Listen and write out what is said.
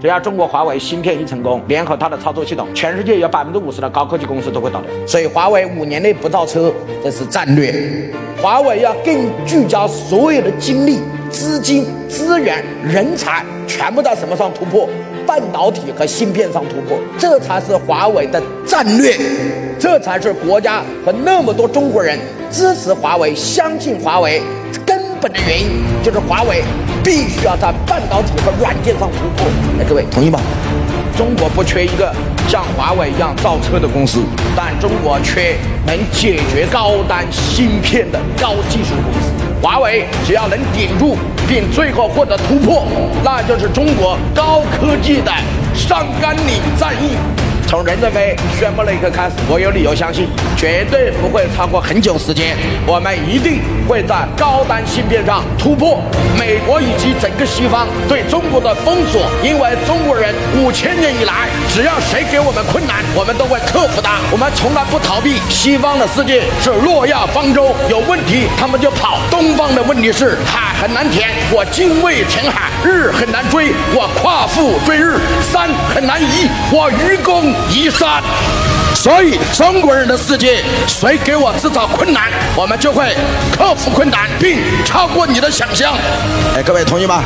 只要中国华为芯片一成功，联合它的操作系统，全世界有百分之五十的高科技公司都会倒掉。所以华为五年内不造车，这是战略。华为要更聚焦所有的精力、资金、资源、人才，全部在什么上突破？半导体和芯片上突破，这才是华为的战略，这才是国家和那么多中国人支持华为、相信华为本的原因，就是华为必须要在半导体和软件上突破。哎，各位同意吗？中国不缺一个像华为一样造车的公司，但中国缺能解决高端芯片的高技术公司。华为只要能顶住，并最后获得突破，那就是中国高科技的上甘岭战役。从任正非宣布那一刻开始，我有理由相信，绝对不会超过很久时间，我们一定会在高端芯片上突破美国以及整个西方对中国的封锁。因为中国人五千年以来，只要谁给我们困难，我们都会克服的。我们从来不逃避。西方的世界是诺亚方舟，有问题他们就跑。东方的问题是海很难填，我精卫填海；日很难追，我夸父追日；山很难移，我愚公。移山，所以中国人的世界，谁给我制造困难，我们就会克服困难，并超过你的想象。哎，各位同意吗？